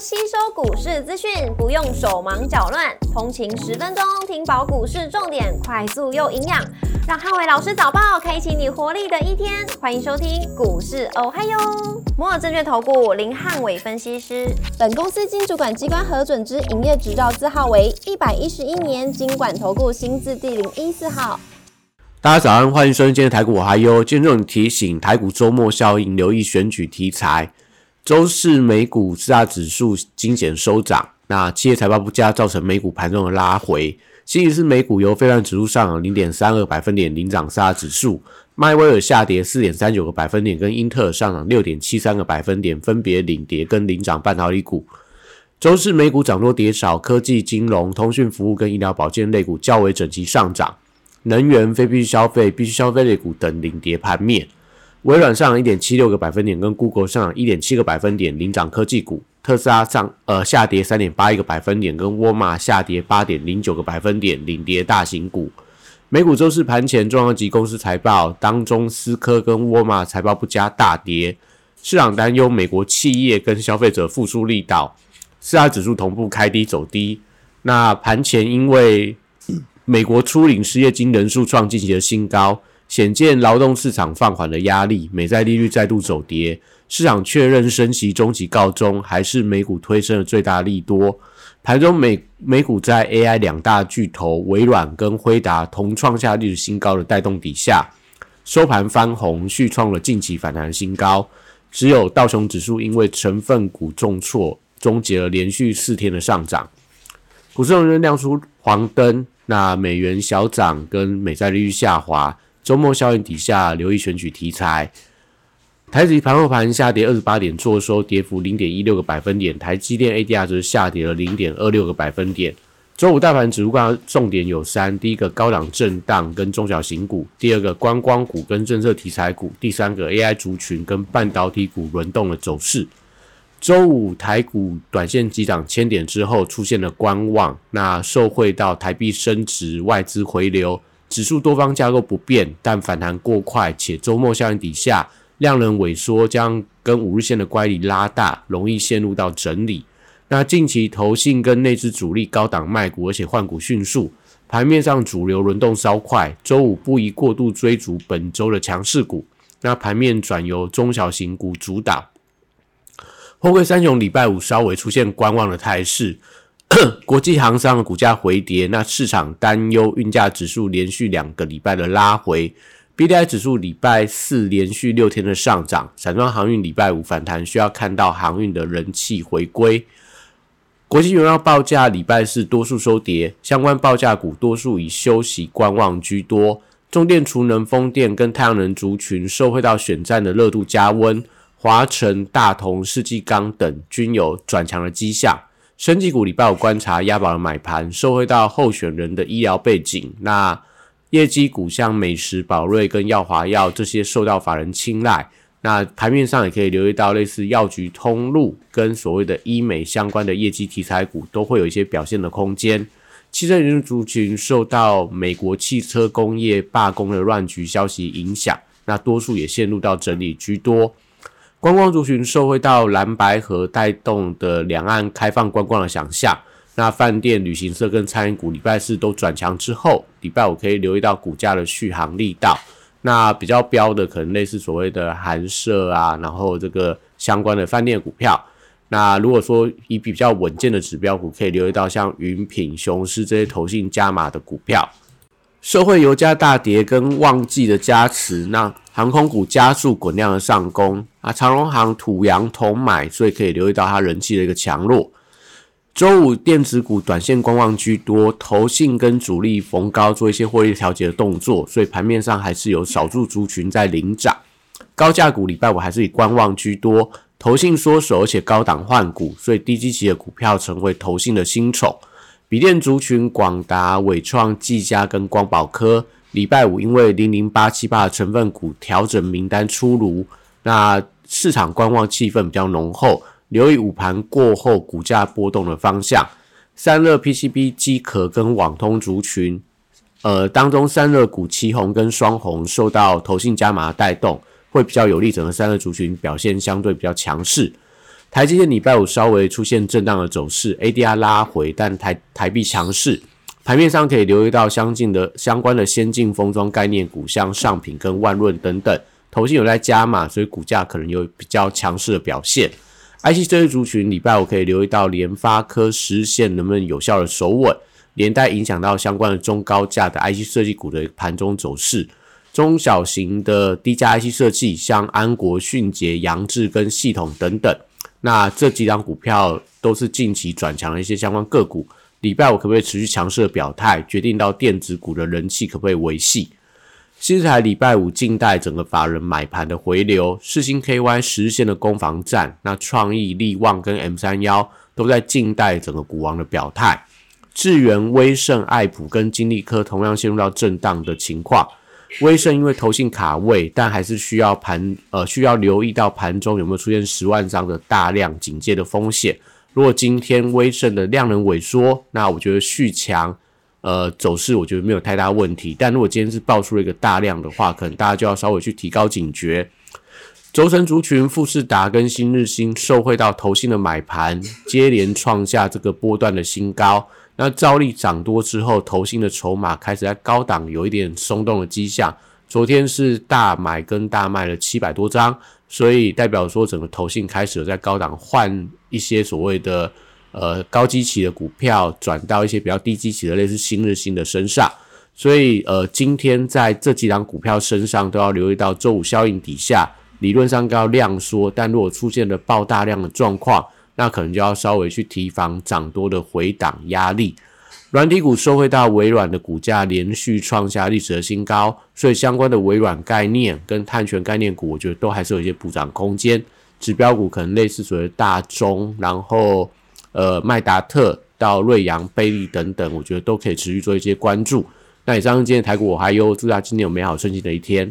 吸收股市资讯，不用手忙脚乱，通勤十分钟听饱股市重点，快速又营养，让汉伟老师早报开启你活力的一天。欢迎收听股市哦嗨哟，摩尔证券投顾林汉伟分析师，本公司经主管机关核准之营业执照字号为一百一十一年经管投顾新字第零一四号。大家早上，欢迎收听今天台股我嗨哟。今天这种提醒，台股周末效应，留意选举题材。周四美股四大指数惊险收涨，那企业财报不佳，造成美股盘中的拉回。星期四美股由非蓝指数上涨零点三二百分点领涨四大指数，迈威尔下跌四点三九个百分点，跟英特尔上涨六点七三个百分点，分别领跌跟领涨半导体股。周四美股涨多跌少，科技、金融、通讯服务跟医疗保健类股较为整齐上涨，能源、非必需消费、必需消费类股等领跌盘面。微软上涨一点七六个百分点，跟 Google 上涨一点七个百分点，领涨科技股。特斯拉上呃下跌三点八一个百分点，跟沃尔玛下跌八点零九个百分点，领跌大型股。美股周四盘前重要级公司财报当中，思科跟沃尔玛财报不佳大跌，市场担忧美国企业跟消费者复苏力道，四大指数同步开低走低。那盘前因为美国初领失业金人数创近期的新高。显见劳动市场放缓的压力，美债利率再度走跌，市场确认升息中期告终，还是美股推升的最大利多。盘中美美股在 AI 两大巨头微软跟辉达同创下历史新高的带动底下，收盘翻红，续创了近期反弹新高。只有道琼指数因为成分股重挫，终结了连续四天的上涨。股市仍然亮出黄灯，那美元小涨跟美债利率下滑。周末效应底下，留意选举题材。台指盘后盘下跌二十八点，做收跌幅零点一六个百分点。台积电 ADR 则下跌了零点二六个百分点。周五大盘指数重点有三：第一个高档震荡跟中小型股；第二个观光股跟政策题材股；第三个 AI 族群跟半导体股轮动的走势。周五台股短线急涨千点之后，出现了观望，那受惠到台币升值、外资回流。指数多方架构不变，但反弹过快，且周末效应底下量能萎缩，将跟五日线的乖离拉大，容易陷入到整理。那近期投信跟内资主力高档卖股，而且换股迅速，盘面上主流轮动稍快。周五不宜过度追逐本周的强势股，那盘面转由中小型股主导。货柜三雄礼拜五稍微出现观望的态势。国际航商的股价回跌，那市场担忧运价指数连续两个礼拜的拉回，B D I 指数礼拜四连续六天的上涨，散装航运礼拜五反弹，需要看到航运的人气回归。国际原料报价礼拜四多数收跌，相关报价股多数以休息观望居多。中电、储能、风电跟太阳能族群受惠到选战的热度加温，华晨、大同、世纪钢等均有转强的迹象。升级股礼拜五观察押宝的买盘，受惠到候选人的医疗背景。那业绩股像美食、宝瑞跟耀华药这些受到法人青睐。那盘面上也可以留意到类似药局通路跟所谓的医美相关的业绩题材股，都会有一些表现的空间。汽车人族群受到美国汽车工业罢工的乱局消息影响，那多数也陷入到整理居多。观光族群受惠到蓝白河带动的两岸开放观光的想象，那饭店、旅行社跟餐饮股礼拜四都转强之后，礼拜五可以留意到股价的续航力道。那比较标的可能类似所谓的韩舍啊，然后这个相关的饭店股票。那如果说以比较稳健的指标股，可以留意到像云品、雄狮这些投信加码的股票。社会油价大跌跟旺季的加持，那航空股加速滚量的上攻啊，长荣航土洋同买，所以可以留意到它人气的一个强弱。周五电子股短线观望居多，投信跟主力逢高做一些获利调节的动作，所以盘面上还是有少数族群在领涨。高价股礼拜五还是以观望居多，投信缩手，而且高档换股，所以低基期的股票成为投信的新宠。笔电族群，广达、伟创、技嘉跟光宝科，礼拜五因为零零八七八的成分股调整名单出炉，那市场观望气氛比较浓厚，留意午盘过后股价波动的方向。散热 PCB 机壳跟网通族群，呃，当中散热股旗红跟双红受到投信加码带动，会比较有利整个散热族群表现相对比较强势。台积电礼拜五稍微出现震荡的走势，ADR 拉回，但台台币强势。盘面上可以留意到相近的相关的先进封装概念股，像上品跟万润等等，投信有在加码，所以股价可能有比较强势的表现。IC 这一族群礼拜五可以留意到联发科实现能不能有效的守稳，连带影响到相关的中高价的 IC 设计股的盘中走势。中小型的低价 IC 设计，像安国、迅捷、扬智跟系统等等，那这几档股票都是近期转强的一些相关个股。礼拜五可不可以持续强势的表态，决定到电子股的人气可不可以维系？新台礼拜五静待整个法人买盘的回流，世星 KY 实现了攻防战，那创意力旺跟 M 三幺都在静待整个股王的表态。智源、威盛、爱普跟金利科同样陷入到震荡的情况。威盛因为投信卡位，但还是需要盘呃需要留意到盘中有没有出现十万张的大量警戒的风险。如果今天威盛的量能萎缩，那我觉得续强，呃，走势我觉得没有太大问题。但如果今天是爆出了一个大量的话，可能大家就要稍微去提高警觉。轴承族群富士达跟新日新受惠到投信的买盘，接连创下这个波段的新高。那照例涨多之后，投信的筹码开始在高档有一点松动的迹象。昨天是大买跟大卖了七百多张，所以代表说整个投信开始在高档换一些所谓的呃高基期的股票，转到一些比较低基期的类似新日新的身上。所以呃今天在这几档股票身上都要留意到周五效应底下，理论上要量缩，但如果出现了爆大量的状况，那可能就要稍微去提防涨多的回档压力。软体股收回到微软的股价连续创下历史的新高，所以相关的微软概念跟碳权概念股，我觉得都还是有一些补涨空间。指标股可能类似所谓大中，然后呃麦达特到瑞阳、贝利等等，我觉得都可以持续做一些关注。那以上今天台股我还有祝大家今天有美好顺心的一天。